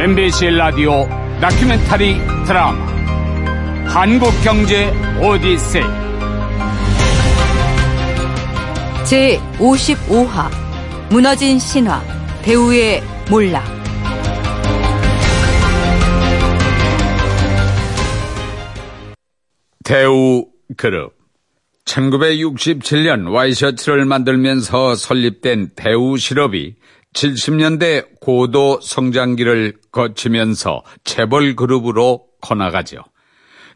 MBC 라디오 다큐멘터리 드라마. 한국경제 오디세이. 제 55화 무너진 신화 배우의 몰락. 대우 그룹. 1967년 와이셔츠를 만들면서 설립된 대우 실업이 70년대 고도 성장기를 거치면서 재벌 그룹으로 커나가죠.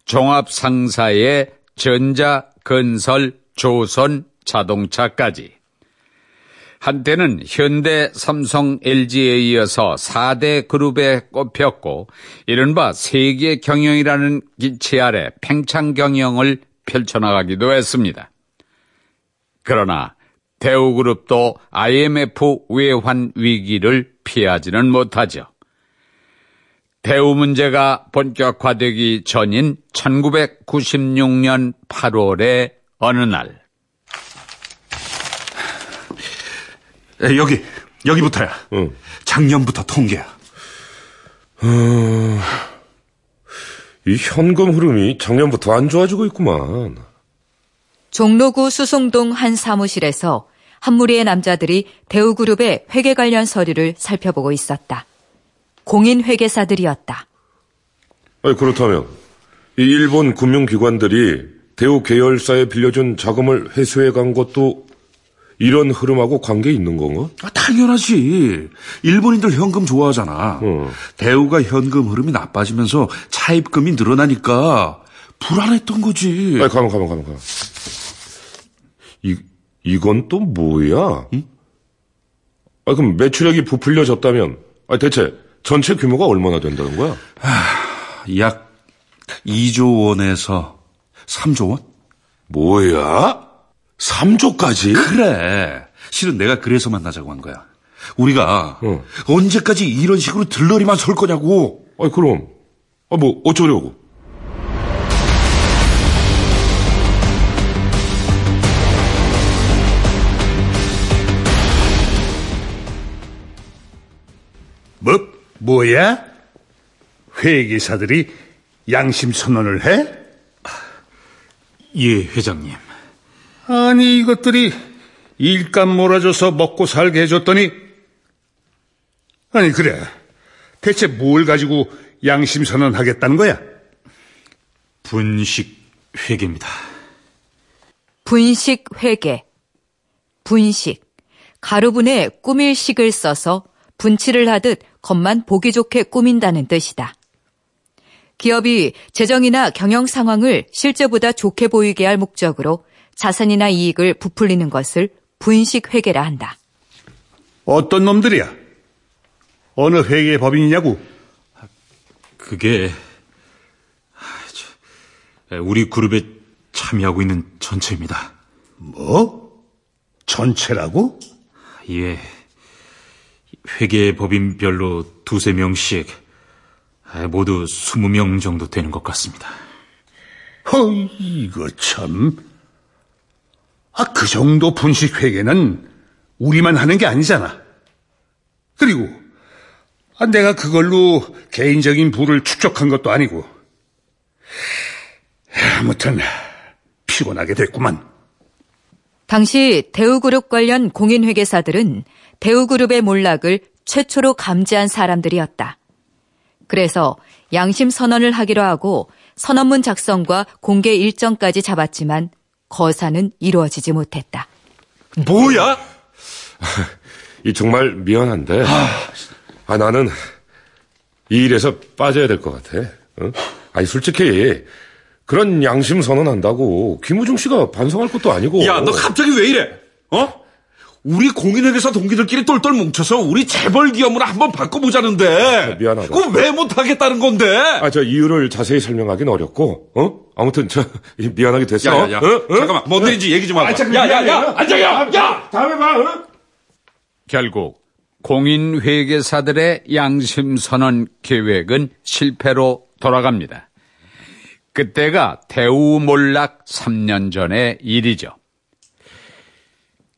종합 상사의 전자, 건설, 조선, 자동차까지. 한때는 현대, 삼성, LG에 이어서 4대 그룹에 꼽혔고 이른바 세계 경영이라는 기치 아래 팽창 경영을 펼쳐나가기도 했습니다. 그러나 대우그룹도 IMF 외환 위기를 피하지는 못하죠. 대우 문제가 본격화되기 전인 1996년 8월의 어느 날. 에, 여기, 여기부터야. 응. 작년부터 통계야. 이 현금 흐름이 작년부터 안 좋아지고 있구만. 종로구 수송동 한 사무실에서 한 무리의 남자들이 대우그룹의 회계 관련 서류를 살펴보고 있었다. 공인 회계사들이었다. 아니, 그렇다면 이 일본 금융기관들이 대우 계열사에 빌려준 자금을 회수해 간 것도 이런 흐름하고 관계 있는 건가? 아, 당연하지. 일본인들 현금 좋아하잖아. 어. 대우가 현금 흐름이 나빠지면서 차입금이 늘어나니까 불안했던 거지. 아니, 가만, 가만, 가만, 가만. 이, 이건 또 뭐야? 아, 그럼 매출액이 부풀려졌다면, 아, 대체 전체 규모가 얼마나 된다는 거야? 약 2조 원에서 3조 원? 뭐야? 3조까지? 그래. 실은 내가 그래서 만나자고 한 거야. 우리가 어. 언제까지 이런 식으로 들러리만 설 거냐고. 아니, 그럼. 아, 뭐, 어쩌려고? 뭐, 뭐야? 회계사들이 양심 선언을 해? 예, 회장님. 아니, 이것들이 일감 몰아줘서 먹고 살게 해줬더니, 아니, 그래. 대체 뭘 가지고 양심 선언하겠다는 거야? 분식 회계입니다. 분식 회계. 분식. 가루분에 꾸밀식을 써서 분칠을 하듯 겉만 보기 좋게 꾸민다는 뜻이다. 기업이 재정이나 경영 상황을 실제보다 좋게 보이게 할 목적으로 자산이나 이익을 부풀리는 것을 분식 회계라 한다. 어떤 놈들이야? 어느 회계 법인이냐고? 그게 아, 저, 우리 그룹에 참여하고 있는 전체입니다. 뭐? 전체라고? 예. 회계 법인별로 두세 명씩 아, 모두 20명 정도 되는 것 같습니다. 어, 이거 참. 아, 그 정도 분식 회계는 우리만 하는 게 아니잖아. 그리고, 아, 내가 그걸로 개인적인 부를 축적한 것도 아니고. 아무튼, 피곤하게 됐구만. 당시 대우그룹 관련 공인회계사들은 대우그룹의 몰락을 최초로 감지한 사람들이었다. 그래서 양심 선언을 하기로 하고 선언문 작성과 공개 일정까지 잡았지만 거사는 이루어지지 못했다. 뭐야? 이 정말 미안한데. 아, 나는 이 일에서 빠져야 될 것 같아. 어? 아니, 솔직히, 그런 양심 선언한다고 김우중 씨가 반성할 것도 아니고. 야, 너 갑자기 왜 이래? 어? 우리 공인회계사 동기들끼리 똘똘 뭉쳐서 우리 재벌 기업으로 한번 바꿔보자는데. 미안하다. 그럼 왜 못하겠다는 건데? 아, 저 이유를 자세히 설명하긴 어렵고, 어? 아무튼 저 미안하게 됐어. 야, 야, 야. 어? 어? 잠깐만, 뭔 일인지 얘기 좀 하자. 야, 야, 야, 앉아야, 야! 다음에 봐. 어? 결국 공인회계사들의 양심선언 계획은 실패로 돌아갑니다. 그때가 대우 몰락 3년 전의 일이죠.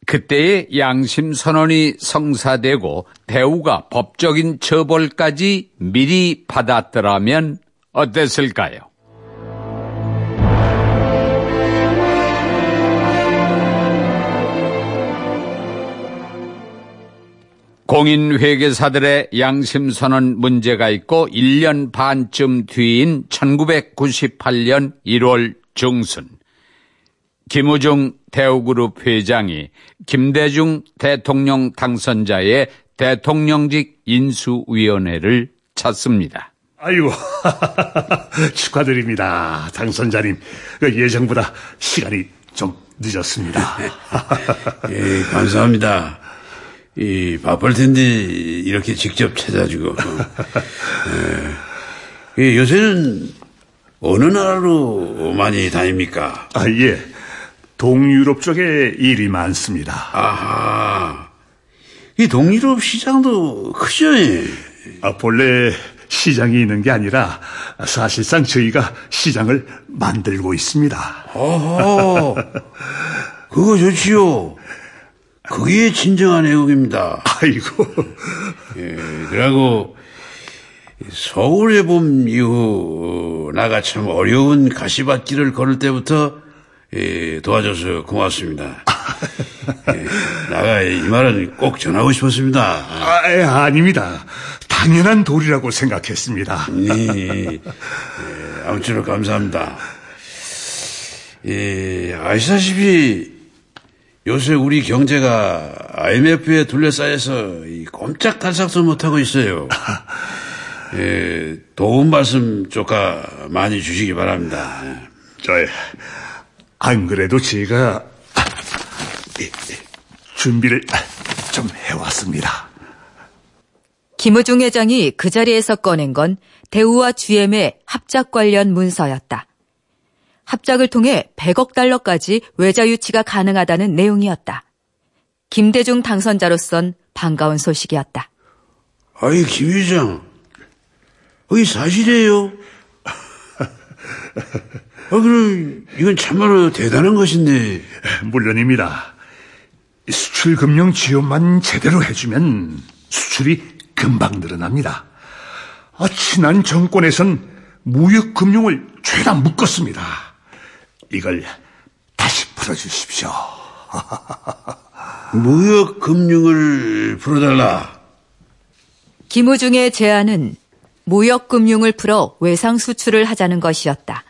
그때의 양심 선언이 성사되고 대우가 법적인 처벌까지 미리 받았더라면 어땠을까요? 공인회계사들의 양심선언 문제가 있고 1년 반쯤 뒤인 1998년 1월 중순 김우중 대우그룹 회장이 김대중 대통령 당선자의 대통령직 인수위원회를 찾습니다. 아이고, 축하드립니다. 당선자님. 그 예정보다 시간이 좀 늦었습니다. 예, 감사합니다. 이, 바쁠 텐데, 이렇게 직접 찾아주고. 예. 예, 요새는 어느 나라로 많이 다닙니까? 아, 예. 동유럽 쪽에 일이 많습니다. 아하. 이 동유럽 시장도 크죠? 예. 아, 본래 시장이 있는 게 아니라 사실상 저희가 시장을 만들고 있습니다. 어허. 그거 좋지요. 그게 진정한 애국입니다. 아이고. 예, 그러고 서울에 봄 이후 나가 참 어려운 가시밭길을 걸을 때부터 예, 도와줘서 고맙습니다. 예, 나가 이 말은 꼭 전하고 싶었습니다. 아, 예, 아닙니다. 당연한 도리라고 생각했습니다. 예, 예, 아무쪼록 감사합니다. 예, 아시다시피 요새 우리 경제가 IMF에 둘러싸여서 이 꼼짝달싹도 못하고 있어요. 예, 도움 말씀 조카 많이 주시기 바랍니다. 저, 안 그래도 제가 예, 준비를 좀 해왔습니다. 김우중 회장이 그 자리에서 꺼낸 건 대우와 GM의 합작 관련 문서였다. 합작을 통해 100억 달러까지 외자 유치가 가능하다는 내용이었다. 김대중 당선자로선 반가운 소식이었다. 아이, 김 회장. 이 사실이에요? 아, 그럼, 이건 참말로 대단한 것인데. 물론입니다. 수출 금융 지원만 제대로 해주면 수출이 금방 늘어납니다. 아, 지난 정권에선 무역 금융을 죄다 묶었습니다. 이걸 다시 풀어주십시오. 무역 금융을 풀어달라. 김우중의 제안은 무역 금융을 풀어 외상 수출을 하자는 것이었다.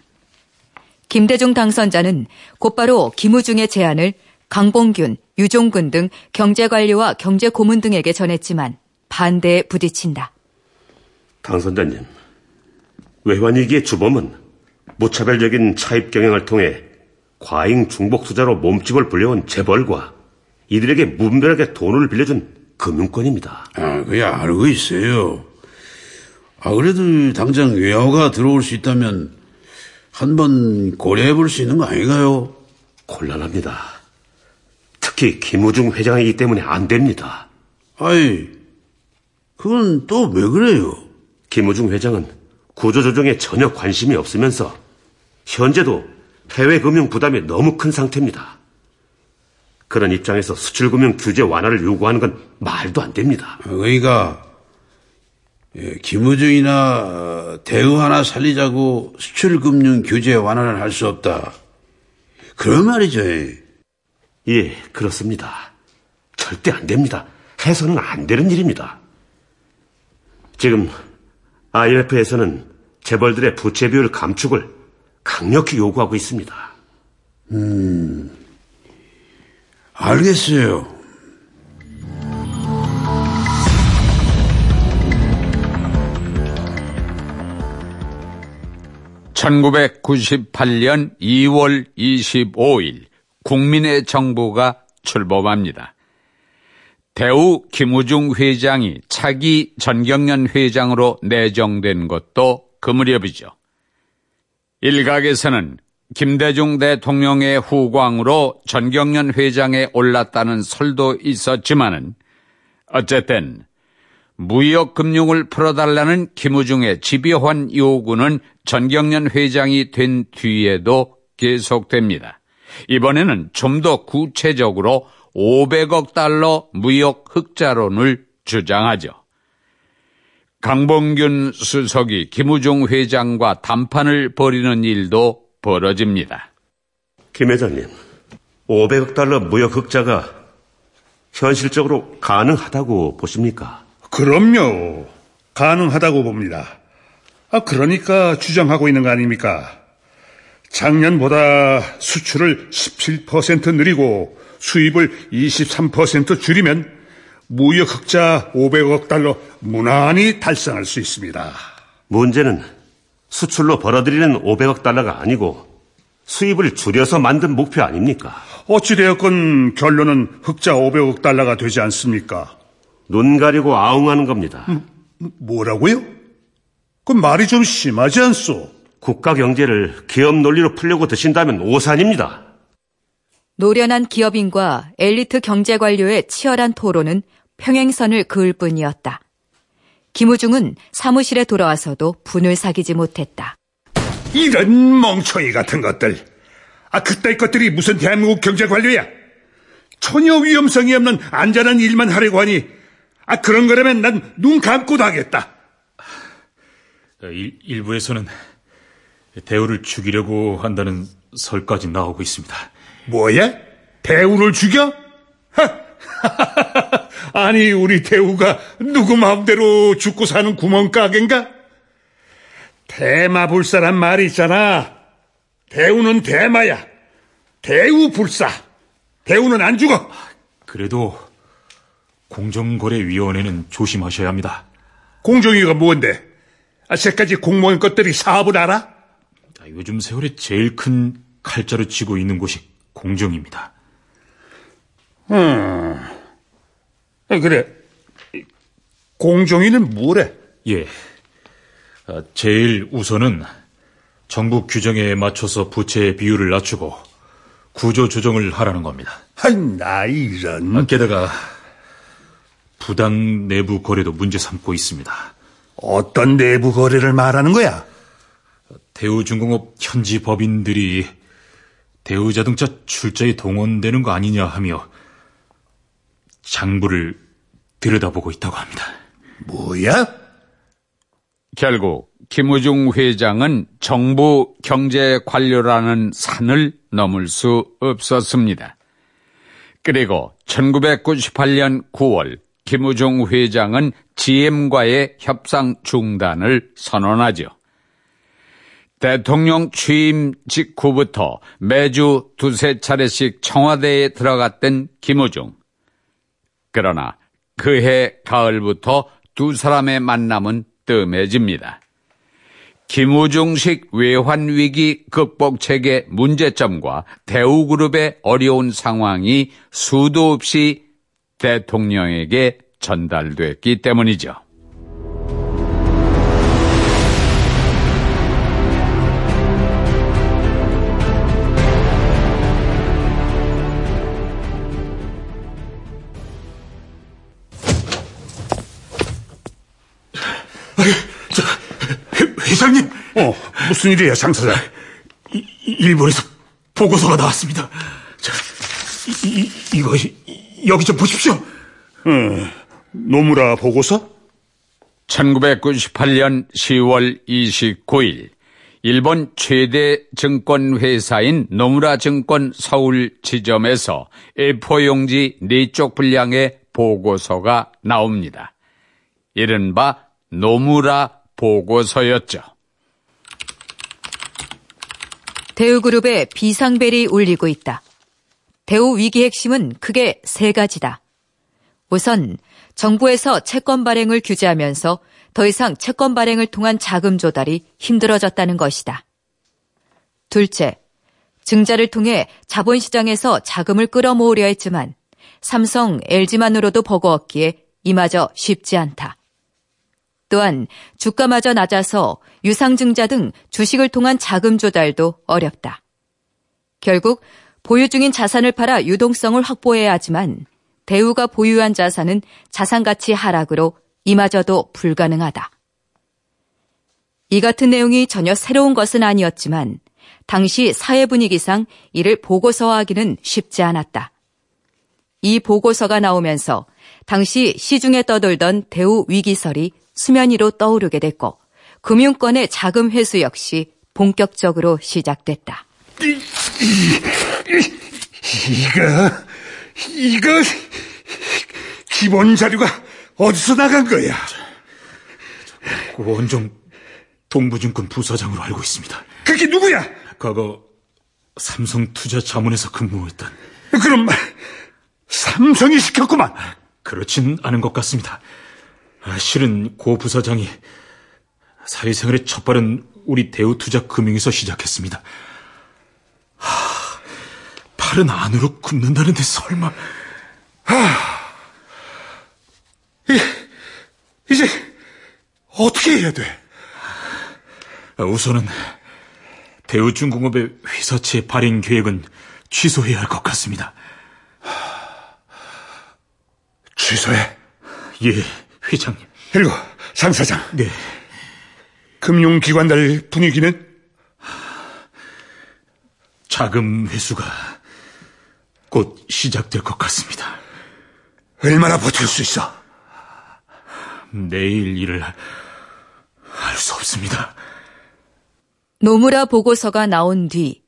김대중 당선자는 곧바로 김우중의 제안을 강봉균, 유종근 등 경제관료와 경제고문 등에게 전했지만 반대에 부딪힌다. 당선자님, 외환위기의 주범은 무차별적인 차입 경영을 통해 과잉 중복 투자로 몸집을 불려온 재벌과 이들에게 무분별하게 돈을 빌려준 금융권입니다. 아, 그야 알고 있어요. 아, 그래도 당장 외화가 들어올 수 있다면 한번 고려해 볼 수 있는 거 아닌가요? 곤란합니다. 특히 김우중 회장이기 때문에 안 됩니다. 아이, 그건 또 왜 그래요? 김우중 회장은 구조조정에 전혀 관심이 없으면서 현재도 해외 금융 부담이 너무 큰 상태입니다. 그런 입장에서 수출금융 규제 완화를 요구하는 건 말도 안 됩니다. 아, 그 예, 김우중이나 대우 하나 살리자고 수출금융 규제 완화를 할 수 없다. 그런 말이죠. 예, 그렇습니다. 절대 안 됩니다. 해서는 안 되는 일입니다. 지금 IMF에서는 재벌들의 부채 비율 감축을 강력히 요구하고 있습니다. 알겠어요. 1998년 2월 25일 국민의 정부가 출범합니다. 대우 김우중 회장이 차기 전경련 회장으로 내정된 것도 그 무렵이죠. 일각에서는 김대중 대통령의 후광으로 전경련 회장에 올랐다는 설도 있었지만은 어쨌든 무역 금융을 풀어달라는 김우중의 집요한 요구는 전경련 회장이 된 뒤에도 계속됩니다. 이번에는 좀 더 구체적으로 500억 달러 무역 흑자론을 주장하죠. 강봉균 수석이 김우중 회장과 담판을 벌이는 일도 벌어집니다. 김 회장님, 500억 달러 무역 흑자가 현실적으로 가능하다고 보십니까? 그럼요. 가능하다고 봅니다. 아, 그러니까 주장하고 있는 거 아닙니까? 작년보다 수출을 17% 늘리고 수입을 23% 줄이면 무역 흑자 500억 달러 무난히 달성할 수 있습니다. 문제는 수출로 벌어들이는 500억 달러가 아니고 수입을 줄여서 만든 목표 아닙니까? 어찌되었건 결론은 흑자 500억 달러가 되지 않습니까? 눈 가리고 아웅하는 겁니다. 뭐라고요? 그 말이 좀 심하지 않소? 국가 경제를 기업 논리로 풀려고 드신다면 오산입니다. 노련한 기업인과 엘리트 경제 관료의 치열한 토론은 평행선을 그을 뿐이었다. 김우중은 사무실에 돌아와서도 분을 사기지 못했다. 이런 멍청이 같은 것들. 아, 그따위 것들이 무슨 대한민국 경제 관료야? 전혀 위험성이 없는 안전한 일만 하려고 하니, 아, 그런 거라면 난 눈 감고도 하겠다. 일, 일부에서는 대우를 죽이려고 한다는 설까지 나오고 있습니다. 뭐야? 대우를 죽여? 아니, 우리 대우가 누구 마음대로 죽고 사는 구멍가게인가? 대마불사란 말이 있잖아. 대우는 대마야. 대우불사. 대우는 안 죽어. 그래도 공정거래위원회는 조심하셔야 합니다. 공정위가 뭔데? 아, 새까지 공무원 것들이 사업을 알아? 아, 요즘 세월에 제일 큰 칼자루 치고 있는 곳이 공정입니다. 음. 아, 그래. 공정위는 뭐래? 예. 아, 제일 우선은 정부 규정에 맞춰서 부채의 비율을 낮추고 구조 조정을 하라는 겁니다. 아이, 나 이런. 아, 게다가 부당 내부 거래도 문제 삼고 있습니다. 어떤 내부 거래를 말하는 거야? 대우중공업 현지 법인들이 대우자동차 출자에 동원되는 거 아니냐 하며 장부를 들여다보고 있다고 합니다. 뭐야? 결국 김우중 회장은 정부 경제 관료라는 산을 넘을 수 없었습니다. 그리고 1998년 9월 김우중 회장은 GM과의 협상 중단을 선언하죠. 대통령 취임 직후부터 매주 두세 차례씩 청와대에 들어갔던 김우중. 그러나 그해 가을부터 두 사람의 만남은 뜸해집니다. 김우중식 외환위기 극복책의 문제점과 대우그룹의 어려운 상황이 수도 없이 대통령에게 전달됐기 때문이죠. 저, 회장님! 어, 무슨 일이야, 장사장? 이, 일본에서 보고서가 나왔습니다. 자, 이, 이, 이거, 여기 좀 보십시오. 음, 노무라 보고서? 1998년 10월 29일 일본 최대 증권회사인 노무라 증권 서울 지점에서 A4 용지 4쪽 분량의 보고서가 나옵니다. 이른바 노무라 보고서였죠. 대우그룹의 비상벨이 울리고 있다. 대우 위기 핵심은 크게 세 가지다. 우선 정부에서 채권 발행을 규제하면서 더 이상 채권 발행을 통한 자금 조달이 힘들어졌다는 것이다. 둘째, 증자를 통해 자본시장에서 자금을 끌어모으려 했지만 삼성, LG만으로도 버거웠기에 이마저 쉽지 않다. 또한 주가마저 낮아서 유상증자 등 주식을 통한 자금 조달도 어렵다. 결국 보유 중인 자산을 팔아 유동성을 확보해야 하지만 대우가 보유한 자산은 자산 가치 하락으로 이마저도 불가능하다. 이 같은 내용이 전혀 새로운 것은 아니었지만 당시 사회 분위기상 이를 보고서화하기는 쉽지 않았다. 이 보고서가 나오면서 당시 시중에 떠돌던 대우 위기설이 수면 위로 떠오르게 됐고 금융권의 자금 회수 역시 본격적으로 시작됐다. 이거, 이거, 기본 자료가 어디서 나간 거야? 원종 동부증권 부사장으로 알고 있습니다. 그게 누구야? 과거 삼성투자 자문에서 근무했던 그럼 삼성이 시켰구만. 그렇진 않은 것 같습니다. 아, 실은 고 부사장이 사회생활의 첫 발은 우리 대우투자금융에서 시작했습니다. 하, 팔은 안으로 굽는다는데 설마 이, 이제 어떻게 해야 돼? 아, 우선은 대우중공업의 회사채 발행 계획은 취소해야 할 것 같습니다. 취소해. 예, 회장님. 그리고 상 사장, 네, 금융기관들 분위기는 자금 회수가 곧 시작될 것 같습니다. 얼마나 버틸 수 있어? 내일 일을 할수 없습니다. 노무라 보고서가 나온 뒤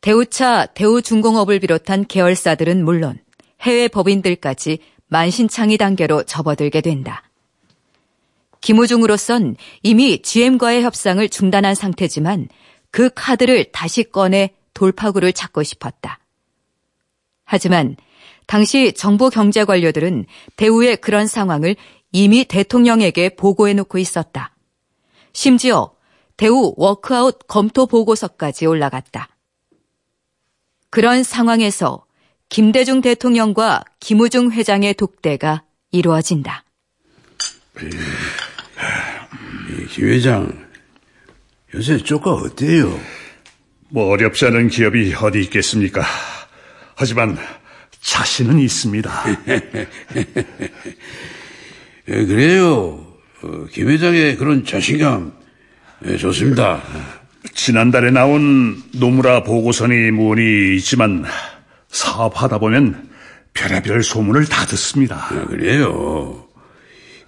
대우차, 대우중공업을 비롯한 계열사들은 물론 해외 법인들까지 만신창이 단계로 접어들게 된다. 김우중으로선 이미 GM과의 협상을 중단한 상태지만 그 카드를 다시 꺼내 돌파구를 찾고 싶었다. 하지만 당시 정부 경제 관료들은 대우의 그런 상황을 이미 대통령에게 보고해 놓고 있었다. 심지어 대우 워크아웃 검토 보고서까지 올라갔다. 그런 상황에서 김대중 대통령과 김우중 회장의 독대가 이루어진다. 김 회장, 요새 쪼가 어때요? 뭐 어렵지 않은 기업이 어디 있겠습니까? 하지만 자신은 있습니다. 예, 그래요. 어, 김 회장의 그런 자신감 예, 좋습니다. 지난달에 나온 노무라 보고서니 뭐니 있지만 사업하다 보면 별의별 소문을 다 듣습니다. 아, 그래요.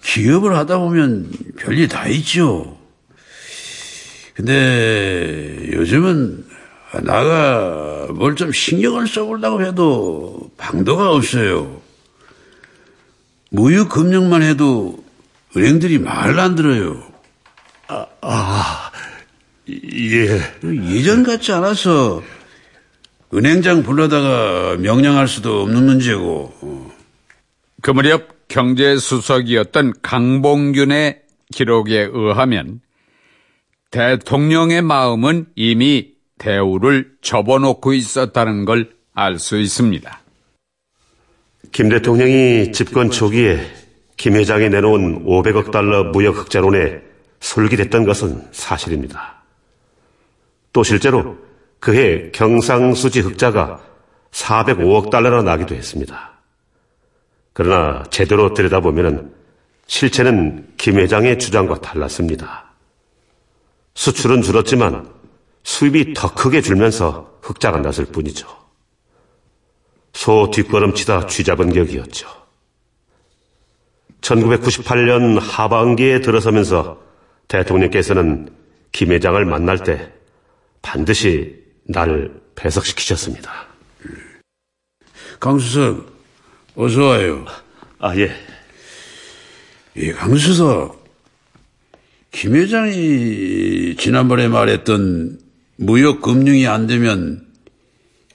기업을 하다 보면 별일 다 있죠. 근데 요즘은 나가 뭘 좀 신경을 써보려고 해도 방도가 없어요. 무유금융만 해도 은행들이 말을 안 들어요. 예. 예전 같지 않아서 은행장 불러다가 명령할 수도 없는 문제고. 그 무렵 경제수석이었던 강봉균의 기록에 의하면 대통령의 마음은 이미 대우를 접어놓고 있었다는 걸 알 수 있습니다. 김 대통령이 집권 초기에 김 회장이 내놓은 500억 달러 무역 흑자론에 솔깃했던 것은 사실입니다. 또 실제로 그해 경상수지 흑자가 405억 달러나 나기도 했습니다. 그러나 제대로 들여다보면 실체는 김 회장의 주장과 달랐습니다. 수출은 줄었지만 수입이 더 크게 줄면서 흑자가 났을 뿐이죠. 소 뒷걸음치다 쥐잡은 격이었죠. 1998년 하반기에 들어서면서 대통령께서는 김 회장을 만날 때 반드시 나를 배석시키셨습니다. 강수석, 어서 와요. 아, 예. 예, 강수석. 김 회장이 지난번에 말했던 무역 금융이 안 되면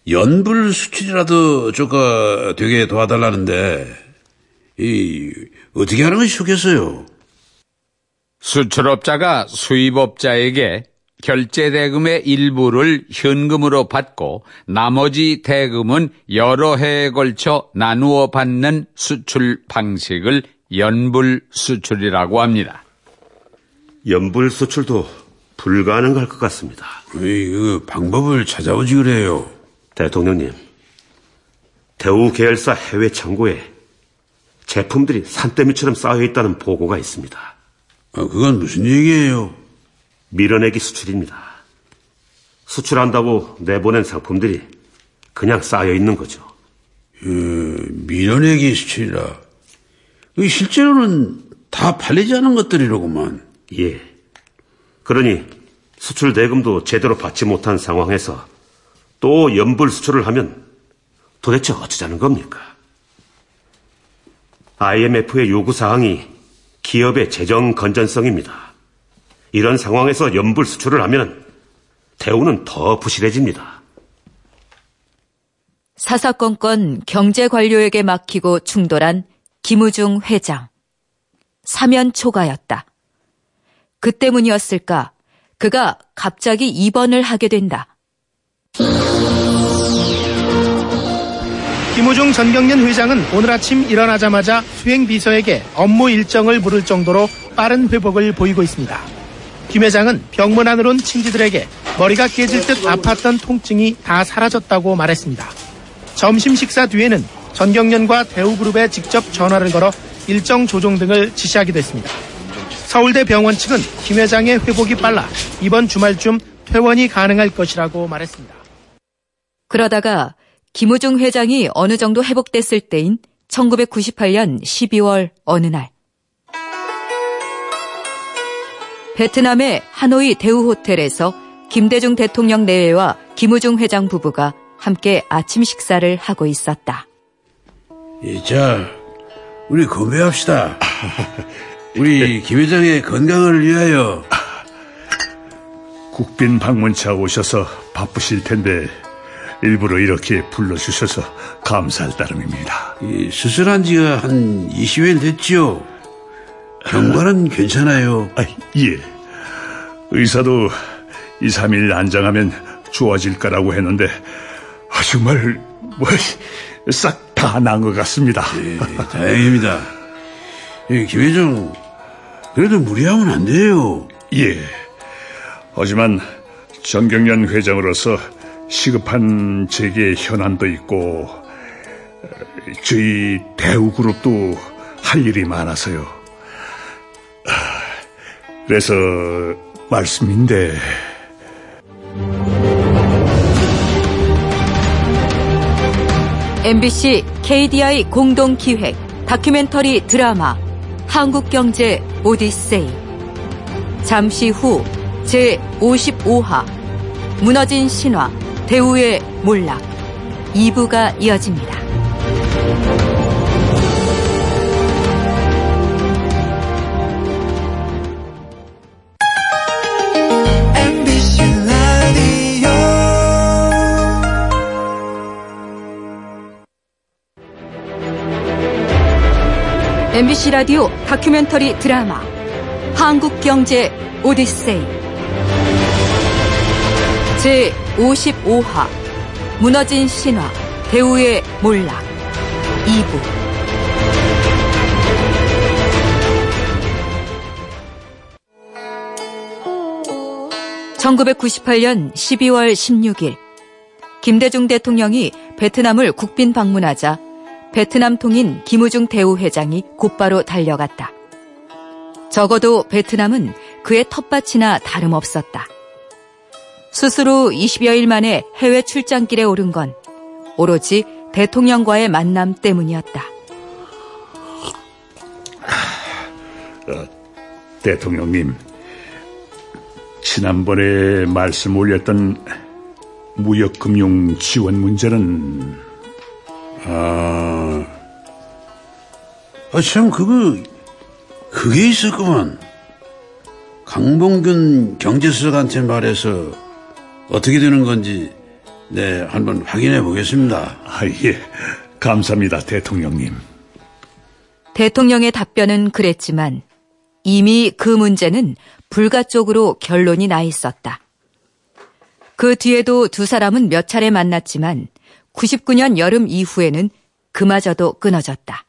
연불 수출이라도 조가 되게 도와달라는데 이 어떻게 하는 것이 좋겠어요? 수출업자가 수입업자에게 결제 대금의 일부를 현금으로 받고 나머지 대금은 여러 해에 걸쳐 나누어 받는 수출 방식을 연불 수출이라고 합니다. 연불 수출도 불가능할 것 같습니다. 이, 그 방법을 찾아오지 그래요. 대통령님, 대우 계열사 해외 창고에 제품들이 산더미처럼 쌓여 있다는 보고가 있습니다. 아, 그건 무슨 얘기예요? 밀어내기 수출입니다. 수출한다고 내보낸 상품들이 그냥 쌓여 있는 거죠. 밀어내기 수출이라. 그 실제로는 다 팔리지 않은 것들이로구만. 예. 그러니 수출 대금도 제대로 받지 못한 상황에서 또 연불 수출을 하면 도대체 어쩌자는 겁니까? IMF의 요구 사항이 기업의 재정 건전성입니다. 이런 상황에서 연불 수출을 하면 대우는 더 부실해집니다. 사사건건 경제 관료에게 맡기고 충돌한 김우중 회장. 사면 초가였다. 그 때문이었을까? 그가 갑자기 입원을 하게 된다. 김우중 전경련 회장은 오늘 아침 일어나자마자 수행 비서에게 업무 일정을 물을 정도로 빠른 회복을 보이고 있습니다. 김 회장은 병문 안으로 온 친지들에게 머리가 깨질 듯 아팠던 통증이 다 사라졌다고 말했습니다. 점심 식사 뒤에는 전경련과 대우그룹에 직접 전화를 걸어 일정 조정 등을 지시하기도 했습니다. 서울대 병원 측은 김 회장의 회복이 빨라 이번 주말쯤 퇴원이 가능할 것이라고 말했습니다. 그러다가 김우중 회장이 어느 정도 회복됐을 때인 1998년 12월 어느 날 베트남의 하노이 대우 호텔에서 김대중 대통령 내외와 김우중 회장 부부가 함께 아침 식사를 하고 있었다. 자, 우리 건배합시다. 우리 김 회장의 건강을 위하여. 국빈 방문차 오셔서 바쁘실 텐데 일부러 이렇게 불러주셔서 감사할 따름입니다. 수술한 지가 한 20일 됐지요. 경과는 괜찮아요. 아, 예. 의사도 2, 3일 안정하면 좋아질 거라고 했는데 아, 정말 뭐 싹 다 나은 것 같습니다. 예, 다행입니다. 예, 김 회장 그래도 무리하면 안 돼요. 예. 하지만 정경련 회장으로서 시급한 재계 현안도 있고 저희 대우그룹도 할 일이 많아서요. 그래서 말씀인데 MBC KDI 공동 기획 다큐멘터리 드라마 한국경제 오디세이 잠시 후 제55화 무너진 신화 대우의 몰락 2부가 이어집니다. MBC 라디오 다큐멘터리 드라마 한국경제 오디세이. 제55화 무너진 신화 대우의 몰락 2부. 1998년 12월 16일 김대중 대통령이 베트남을 국빈 방문하자 베트남 통인 김우중 대우 회장이 곧바로 달려갔다. 적어도 베트남은 그의 텃밭이나 다름없었다. 스스로 20여일 만에 해외 출장길에 오른 건 오로지 대통령과의 만남 때문이었다. 어, 대통령님, 지난번에 말씀 올렸던 무역금융 지원 문제는 아, 아, 참, 그거, 그게 있었구만. 강봉균 경제수석한테 말해서 어떻게 되는 건지, 네, 한번 확인해 보겠습니다. 아, 예. 감사합니다, 대통령님. 대통령의 답변은 그랬지만 이미 그 문제는 불가 쪽으로 결론이 나 있었다. 그 뒤에도 두 사람은 몇 차례 만났지만 99년 여름 이후에는 그마저도 끊어졌다.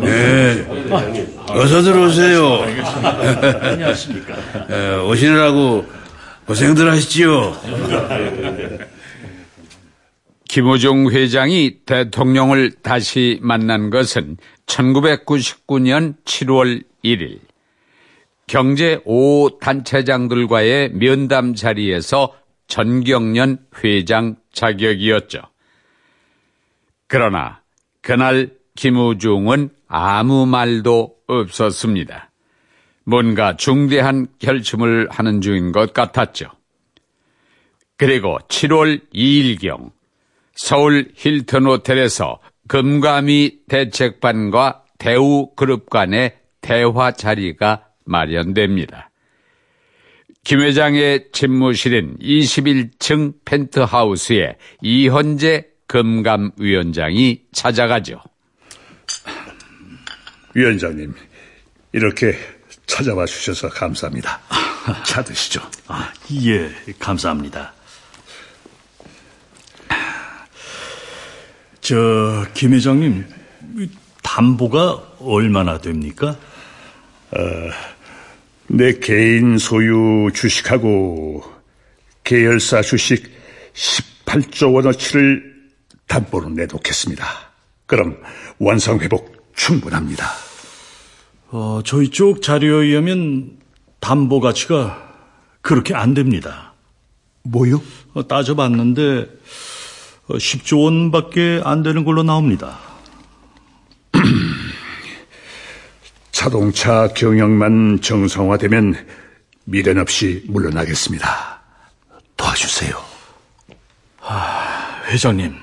네, 어서 들어오세요. 안녕하십니까. 에, 오시느라고 고생들 하시지요. 김호중 회장이 대통령을 다시 만난 것은 1999년 7월 1일 경제 5 단체장들과의 면담 자리에서 전경련 회장 자격이었죠. 그러나 그날 김우중은 아무 말도 없었습니다. 뭔가 중대한 결심을 하는 중인 것 같았죠. 그리고 7월 2일경 서울 힐튼 호텔에서 금감위 대책반과 대우그룹 간의 대화 자리가 마련됩니다. 김 회장의 집무실인 21층 펜트하우스에 이현재 금감위원장이 찾아가죠. 위원장님, 이렇게 찾아와 주셔서 감사합니다. 차 드시죠. 아, 예, 감사합니다. 저, 김 회장님, 담보가 얼마나 됩니까? 어, 내 개인 소유 주식하고 계열사 주식 18조 원어치를 담보로 내놓겠습니다. 그럼 원상 회복 충분합니다. 어, 저희 쪽 자료에 의하면 담보 가치가 그렇게 안 됩니다. 뭐요? 어, 따져봤는데 10조 어, 원밖에 안 되는 걸로 나옵니다. 자동차 경영만 정상화되면 미련 없이 물러나겠습니다. 도와주세요. 아, 회장님,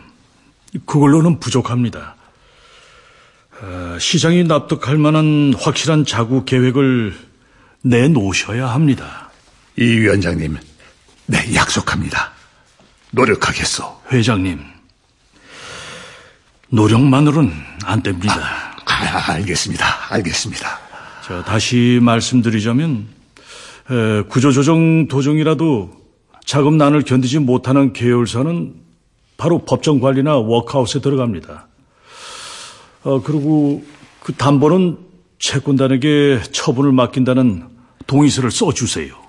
그걸로는 부족합니다. 아, 시장이 납득할 만한 확실한 자구 계획을 내놓으셔야 합니다. 이 위원장님, 네, 약속합니다. 노력하겠소. 회장님, 노력만으로는 안 됩니다. 아, 알겠습니다. 알겠습니다. 자, 다시 말씀드리자면, 에, 구조조정 도중이라도 자금난을 견디지 못하는 계열사는 바로 법정 관리나 워크아웃에 들어갑니다. 어, 그리고 그 담보는 채권단에게 처분을 맡긴다는 동의서를 써주세요.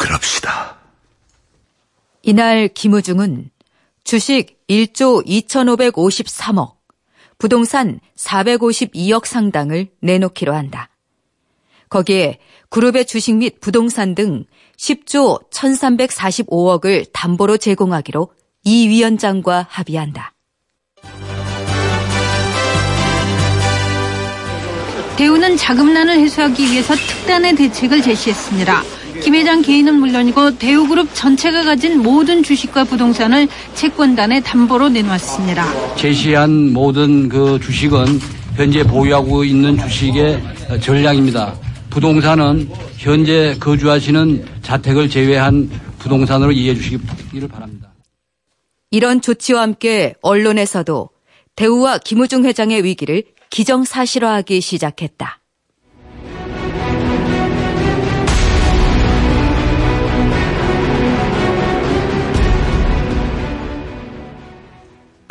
그럽시다. 이날 김우중은 주식 1조 2553억, 부동산 452억 상당을 내놓기로 한다. 거기에 그룹의 주식 및 부동산 등 10조 1345억을 담보로 제공하기로 이 위원장과 합의한다. 대우는 자금난을 해소하기 위해서 특단의 대책을 제시했습니다. 김 회장 개인은 물론이고 대우그룹 전체가 가진 모든 주식과 부동산을 채권단에 담보로 내놓았습니다. 제시한 모든 그 주식은 현재 보유하고 있는 주식의 전량입니다. 부동산은 현재 거주하시는 자택을 제외한 부동산으로 이해해 주시기를 바랍니다. 이런 조치와 함께 언론에서도 대우와 김우중 회장의 위기를 기정사실화하기 시작했다.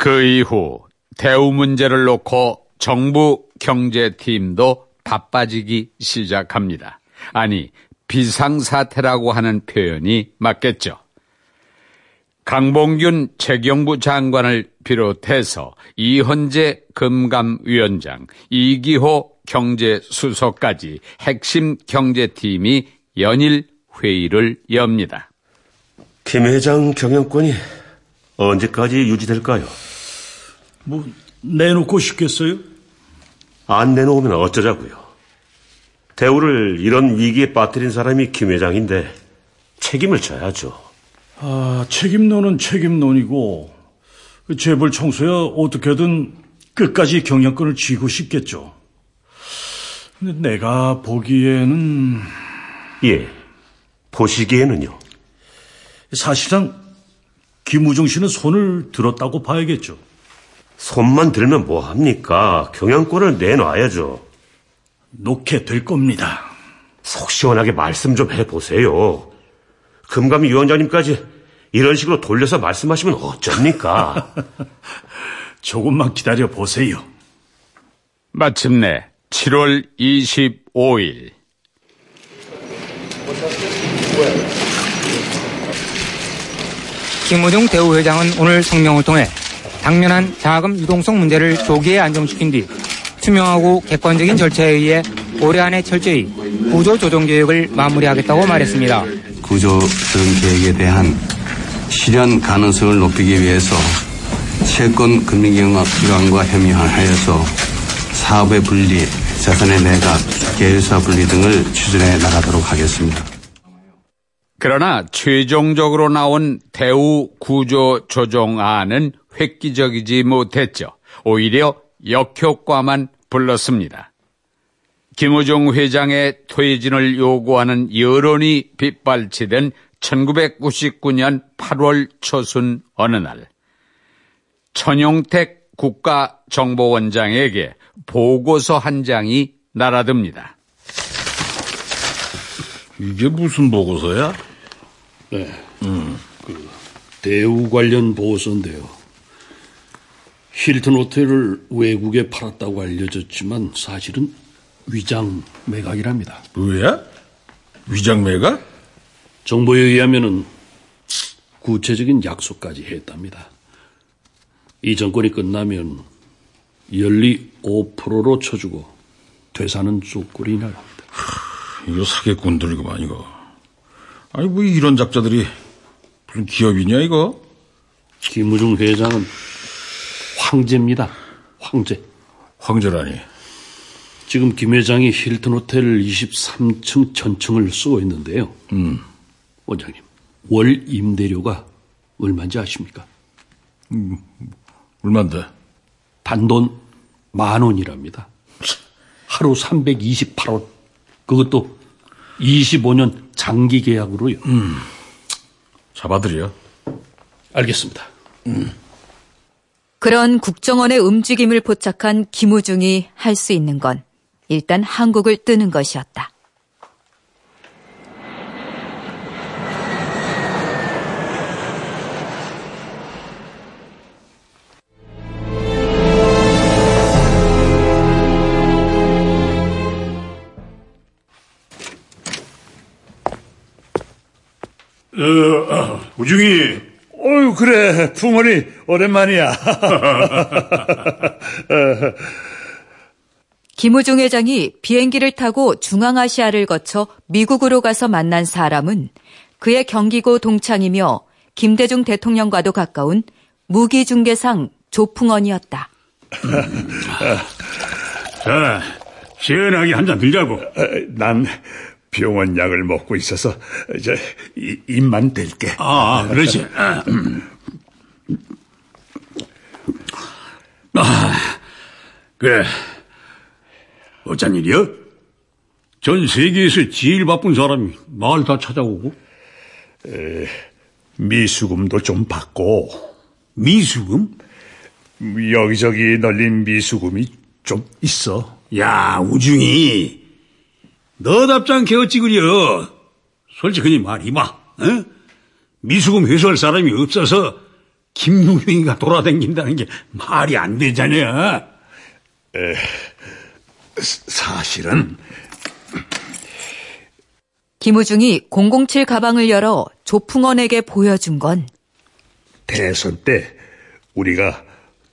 그 이후 대우 문제를 놓고 정부 경제팀도 바빠지기 시작합니다. 아니, 비상사태라고 하는 표현이 맞겠죠. 강봉균 재경부 장관을 비롯해서 이헌재 금감위원장, 이기호 경제수석까지 핵심 경제팀이 연일 회의를 엽니다. 김 회장 경영권이 언제까지 유지될까요? 뭐 내놓고 싶겠어요? 안 내놓으면 어쩌자고요. 대우를 이런 위기에 빠뜨린 사람이 김 회장인데 책임을 져야죠. 아, 책임론은 책임론이고 그 재벌 청소야 어떻게든 끝까지 경영권을 쥐고 싶겠죠. 근데 내가 보기에는 예, 보시기에는요. 사실상 김우중 씨는 손을 들었다고 봐야겠죠. 손만 들면 뭐 합니까? 경영권을 내놔야죠. 놓게 될 겁니다. 속 시원하게 말씀 좀 해보세요. 금감위 위원장님까지 이런 식으로 돌려서 말씀하시면 어쩝니까? 조금만 기다려 보세요. 마침내 7월 25일 김우중 대우 회장은 오늘 성명을 통해 당면한 자금 유동성 문제를 조기에 안정시킨 뒤 투명하고 객관적인 절차에 의해 올해 안에 철저히 구조 조정 계획을 마무리하겠다고 말했습니다. 구조 조정 계획에 대한 실현 가능성을 높이기 위해서 채권 금융기관과 협의하여서 사업의 분리, 자산의 매각, 계열사 분리 등을 추진해 나가도록 하겠습니다. 그러나 최종적으로 나온 대우 구조 조정안은 획기적이지 못했죠. 오히려 역효과만 불렀습니다. 김우중 회장의 퇴진을 요구하는 여론이 빗발치던 1999년 8월 초순 어느 날 천용택 국가정보원장에게 보고서 한 장이 날아듭니다. 이게 무슨 보고서야? 네. 음. 그 대우 관련 보고서인데요. 힐튼 호텔을 외국에 팔았다고 알려졌지만 사실은 위장 매각이랍니다. 뭐야? 위장 매각? 정보에 의하면은 구체적인 약속까지 했답니다. 이 정권이 끝나면 연리 5%로 쳐주고 되사는 쪽골이 나갑니다. 이거 사기꾼들이구만 이거. 아니 뭐 이런 작자들이 무슨 기업이냐 이거? 김우중 회장은 황제입니다. 황제. 황제라니. 지금 김 회장이 힐튼 호텔 23층 전층을 쓰고 있는데요. 음. 원장님, 월 임대료가 얼마인지 아십니까? 음, 얼만데? 단돈 만 원이랍니다. 하루 328원. 그것도 25년 장기 계약으로요. 음. 잡아들여. 알겠습니다. 음. 그런 국정원의 움직임을 포착한 김우중이 할 수 있는 건 일단 한국을 뜨는 것이었다. 어, 우중이. 어유 그래 풍원이 오랜만이야. 김우중 회장이 비행기를 타고 중앙아시아를 거쳐 미국으로 가서 만난 사람은 그의 경기고 동창이며 김대중 대통령과도 가까운 무기중개상 조풍원이었다. 자, 시원하게 한 잔 들자고. 난 병원 약을 먹고 있어서 이제 입만 댈게. 아, 그렇지. 아, 그래. 어쩐 일이야? 전 세계에서 제일 바쁜 사람이 날 다 찾아오고? 에, 미수금도 좀 받고. 미수금? 여기저기 널린 미수금이 좀 있어. 야, 우중이. 너답지 않게 어찌 그려. 솔직히 말이마. 어? 미수금 회수할 사람이 없어서 김용용이가 돌아다닌다는 게 말이 안 되잖아. 에, 사실은 김우중이 007 가방을 열어 조풍원에게 보여준 건 대선 때 우리가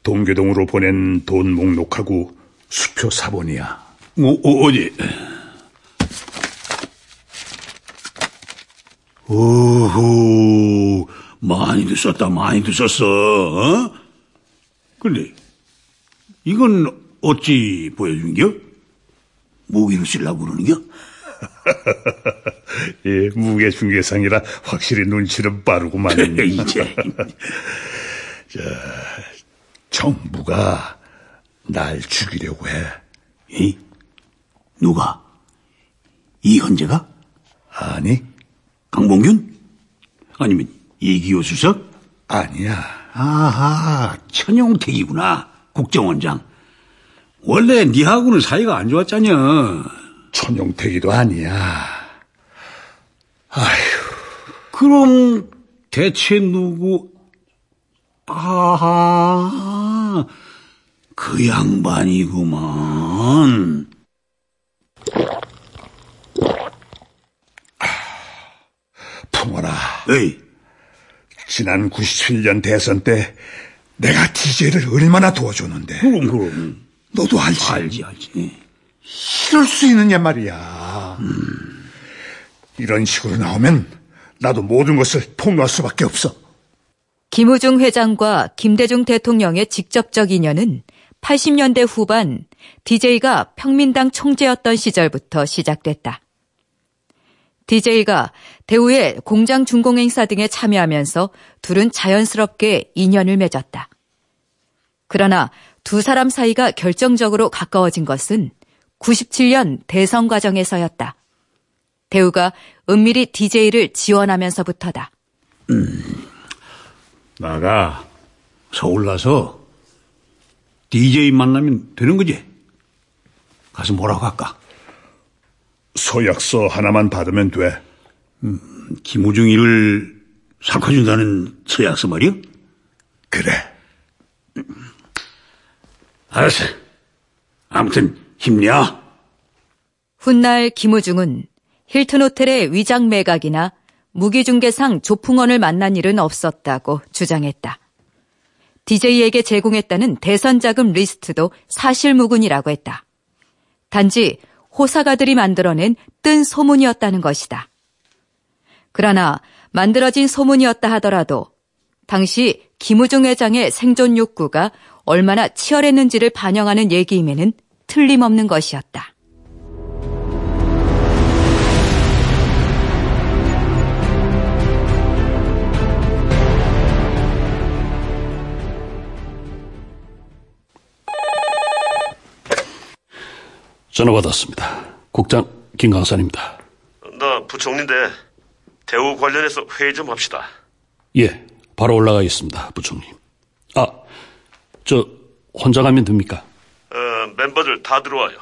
동교동으로 보낸 돈 목록하고 수표 사본이야. 어, 어, 어디? 오호, 많이도 썼다, 많이도 썼어, 어? 근데, 이건 어찌 보여준겨? 무기로 쓰려고 그러는겨? 예, 무게 중개상이라 확실히 눈치는 빠르구만. 이제. 자, 정부가 날 죽이려고 해. 이? 누가? 이현재가? 아니. 강봉균? 아니면 이기호 수석? 아니야. 아하, 천용택이구나. 국정원장. 원래 니하고는 사이가 안 좋았잖여. 천용택이도 아니야. 아휴. 그럼 대체 누구? 아하, 그 양반이구만. 풍원아. 에이. 지난 97년 대선 때 내가 DJ를 얼마나 도와줬는데. 그럼, 그럼. 너도 알지? 알지, 알지. 이럴 수 있느냐 말이야. 음. 이런 식으로 나오면 나도 모든 것을 폭로할 수밖에 없어. 김우중 회장과 김대중 대통령의 직접적 인연은 80년대 후반 DJ가 평민당 총재였던 시절부터 시작됐다. DJ가 대우의 공장 준공 행사 등에 참여하면서 둘은 자연스럽게 인연을 맺었다. 그러나 두 사람 사이가 결정적으로 가까워진 것은 97년 대선 과정에서였다. 대우가 은밀히 DJ를 지원하면서부터다. 음, 나가 서울 나서 DJ 만나면 되는 거지? 가서 뭐라고 할까? 서약서 하나만 받으면 돼. 음, 김우중이를 삭혀준다는 서약서 말이요? 그래. 알았어. 아무튼 힘내. 훗날 김우중은 힐튼 호텔의 위장 매각이나 무기중개상 조풍원을 만난 일은 없었다고 주장했다. DJ에게 제공했다는 대선 자금 리스트도 사실무근이라고 했다. 단지 호사가들이 만들어낸 뜬 소문이었다는 것이다. 그러나 만들어진 소문이었다 하더라도 당시 김우중 회장의 생존 욕구가 얼마나 치열했는지를 반영하는 얘기임에는 틀림없는 것이었다. 전화 받았습니다. 국장 김강산입니다. 나 부총리인데 대우 관련해서 회의 좀 합시다. 예, 바로 올라가 있습니다, 부총님. 아, 저 혼자 가면 됩니까? 어, 멤버들 다 들어와요.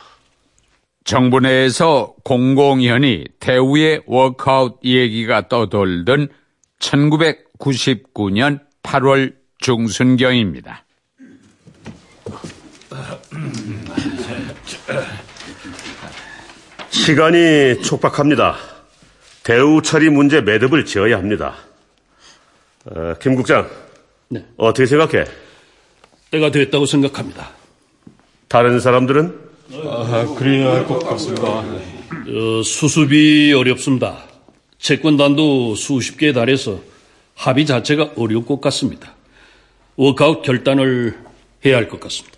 정부 내에서 공공연히 대우의 워크아웃 얘기가 떠돌던 1999년 8월 중순경입니다. 시간이 촉박합니다. 대우 처리 문제 매듭을 지어야 합니다. 어, 김 국장, 네. 어떻게 생각해? 때가 됐다고 생각합니다. 다른 사람들은? 아, 그래야 할 것 같습니다. 어, 수습이 어렵습니다. 채권단도 수십 개에 달해서 합의 자체가 어려울 것 같습니다. 워크아웃 결단을 해야 할 것 같습니다.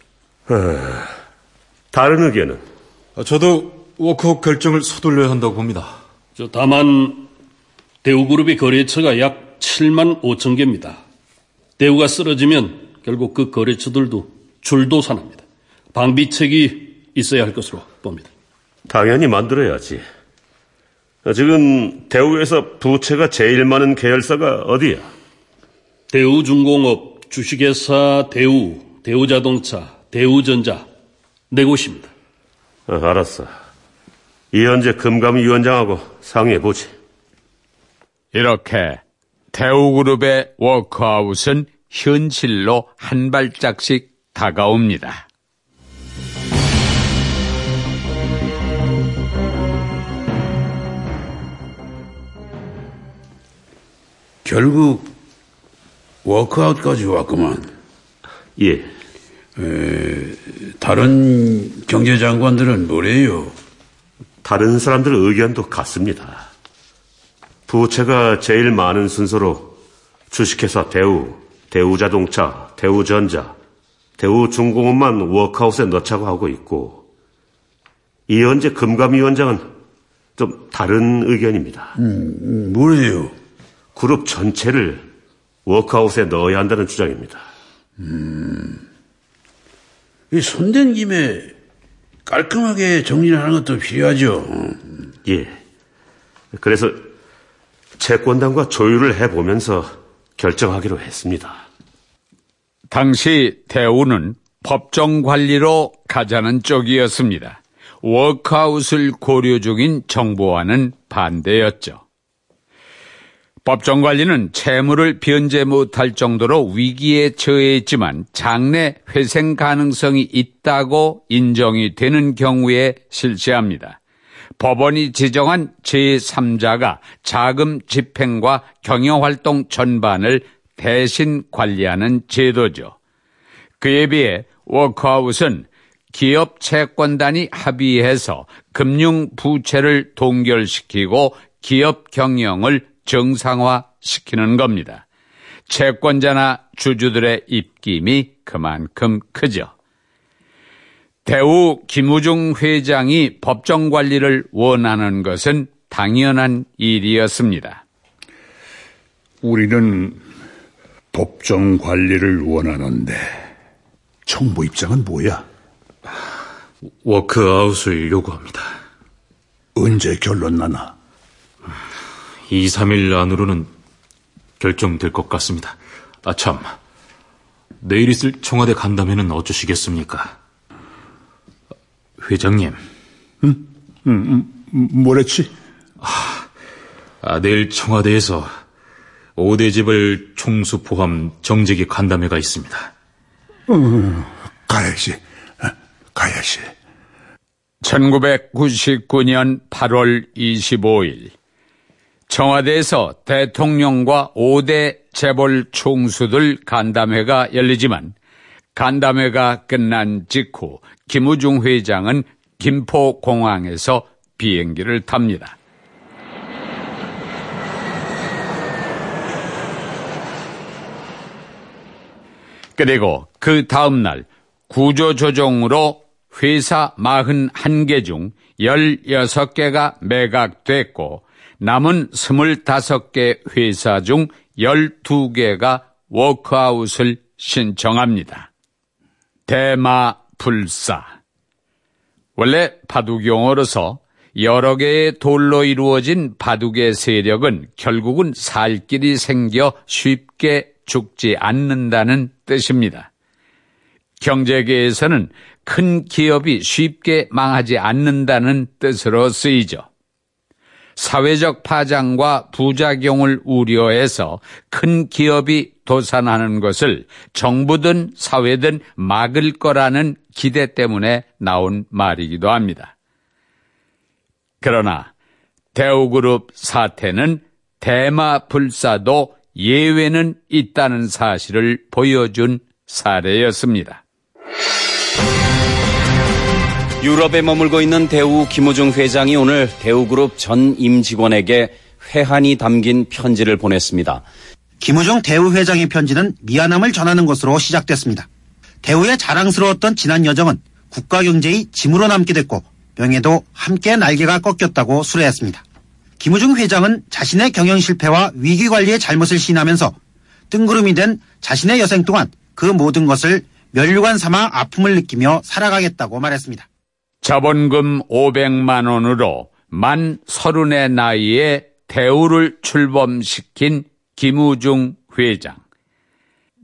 어, 다른 의견은? 아, 저도 워크아웃 결정을 서둘러야 한다고 봅니다. 저 다만 대우그룹의 거래처가 약 7만 5천 개입니다. 대우가 쓰러지면 결국 그 거래처들도 줄도산합니다. 방비책이 있어야 할 것으로 봅니다. 당연히 만들어야지. 지금 대우에서 부채가 제일 많은 계열사가 어디야? 대우중공업, 주식회사 대우, 대우자동차, 대우전자 네 곳입니다. 어, 알았어. 이현재 금감위원장하고 상의해보지. 이렇게 대우그룹의 워크아웃은 현실로 한 발짝씩 다가옵니다. 결국 워크아웃까지 왔구만. 예. 에, 다른 경제장관들은 뭐래요? 다른 사람들 의견도 같습니다. 부채가 제일 많은 순서로 주식회사 대우, 대우자동차, 대우전자, 대우중공업만 워크아웃에 넣자고 하고 있고 이현재 금감위원장은 좀 다른 의견입니다. 음, 뭐래요? 그룹 전체를 워크아웃에 넣어야 한다는 주장입니다. 음, 이 손댄 김에 깔끔하게 정리를 하는 것도 필요하죠. 예. 그래서 채권단과 조율을 해보면서 결정하기로 했습니다. 당시 대우는 법정 관리로 가자는 쪽이었습니다. 워크아웃을 고려 중인 정부와는 반대였죠. 법정 관리는 채무를 변제 못할 정도로 위기에 처해 있지만 장래 회생 가능성이 있다고 인정이 되는 경우에 실시합니다. 법원이 지정한 제3자가 자금 집행과 경영활동 전반을 대신 관리하는 제도죠. 그에 비해 워크아웃은 기업 채권단이 합의해서 금융 부채를 동결시키고 기업 경영을 정상화시키는 겁니다. 채권자나 주주들의 입김이 그만큼 크죠. 대우 김우중 회장이 법정 관리를 원하는 것은 당연한 일이었습니다. 우리는 법정 관리를 원하는데 정부 입장은 뭐야? 워크아웃을 요구합니다. 언제 결론 나나? 2, 3일 안으로는 결정될 것 같습니다. 아, 참. 내일 있을 청와대 간담회는 어쩌시겠습니까? 회장님. 응? 응, 응 뭐랬지? 아, 아, 내일 청와대에서 5대 재벌 총수 포함 정재기 간담회가 있습니다. 음, 가야지. 가야지. 1999년 8월 25일 청와대에서 대통령과 5대 재벌 총수들 간담회가 열리지만 간담회가 끝난 직후 김우중 회장은 김포공항에서 비행기를 탑니다. 그리고 그 다음날 구조조정으로 회사 41개 중 16개가 매각됐고 남은 25개 회사 중 12개가 워크아웃을 신청합니다. 대마 불사 원래 바둑 용어로서 여러 개의 돌로 이루어진 바둑의 세력은 결국은 살 길이 생겨 쉽게 죽지 않는다는 뜻입니다. 경제계에서는 큰 기업이 쉽게 망하지 않는다는 뜻으로 쓰이죠. 사회적 파장과 부작용을 우려해서 큰 기업이 도산하는 것을 정부든 사회든 막을 거라는 기대 때문에 나온 말이기도 합니다. 그러나 대우그룹 사태는 대마 불사도 예외는 있다는 사실을 보여준 사례였습니다. 유럽에 머물고 있는 대우 김우중 회장이 오늘 대우그룹 전 임직원에게 회한이 담긴 편지를 보냈습니다. 김우중 대우 회장의 편지는 미안함을 전하는 것으로 시작됐습니다. 대우의 자랑스러웠던 지난 여정은 국가 경제의 짐으로 남게 됐고 명예도 함께 날개가 꺾였다고 수레했습니다. 김우중 회장은 자신의 경영 실패와 위기 관리의 잘못을 시인하면서 뜬구름이 된 자신의 여생 동안 그 모든 것을 면류관 삼아 아픔을 느끼며 살아가겠다고 말했습니다. 자본금 500만 원으로 만 서른의 나이에 대우를 출범시킨 김우중 회장.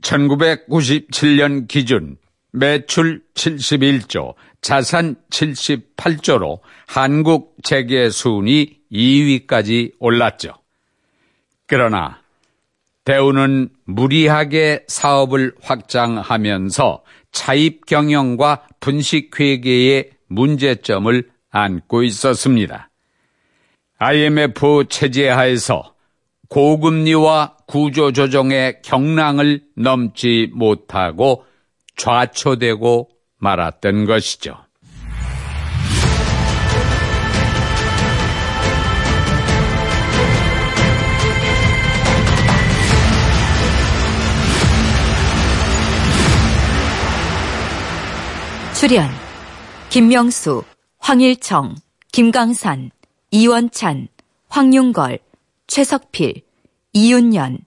1997년 기준 매출 71조, 자산 78조로 한국 재계 순위 2위까지 올랐죠. 그러나 대우는 무리하게 사업을 확장하면서 차입 경영과 분식 회계의 문제점을 안고 있었습니다. IMF 체제 하에서 고금리와 구조조정의 경랑을 넘지 못하고 좌초되고 말았던 것이죠. 출연 김명수, 황일청, 김강산, 이원찬, 황윤걸, 최석필, 이윤연,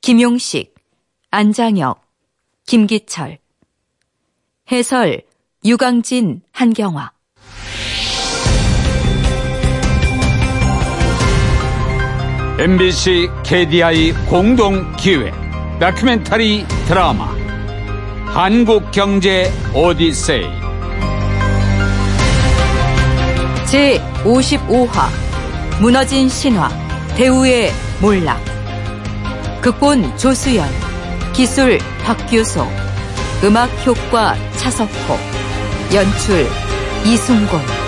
김용식, 안장혁, 김기철. 해설 유강진, 한경화. MBC KDI 공동 기획 다큐멘터리 드라마 한국 경제 오디세이 제 55화 무너진 신화 대우의 몰락. 극본 조수연 기술 박규소 음악 효과 차석호 연출 이순곤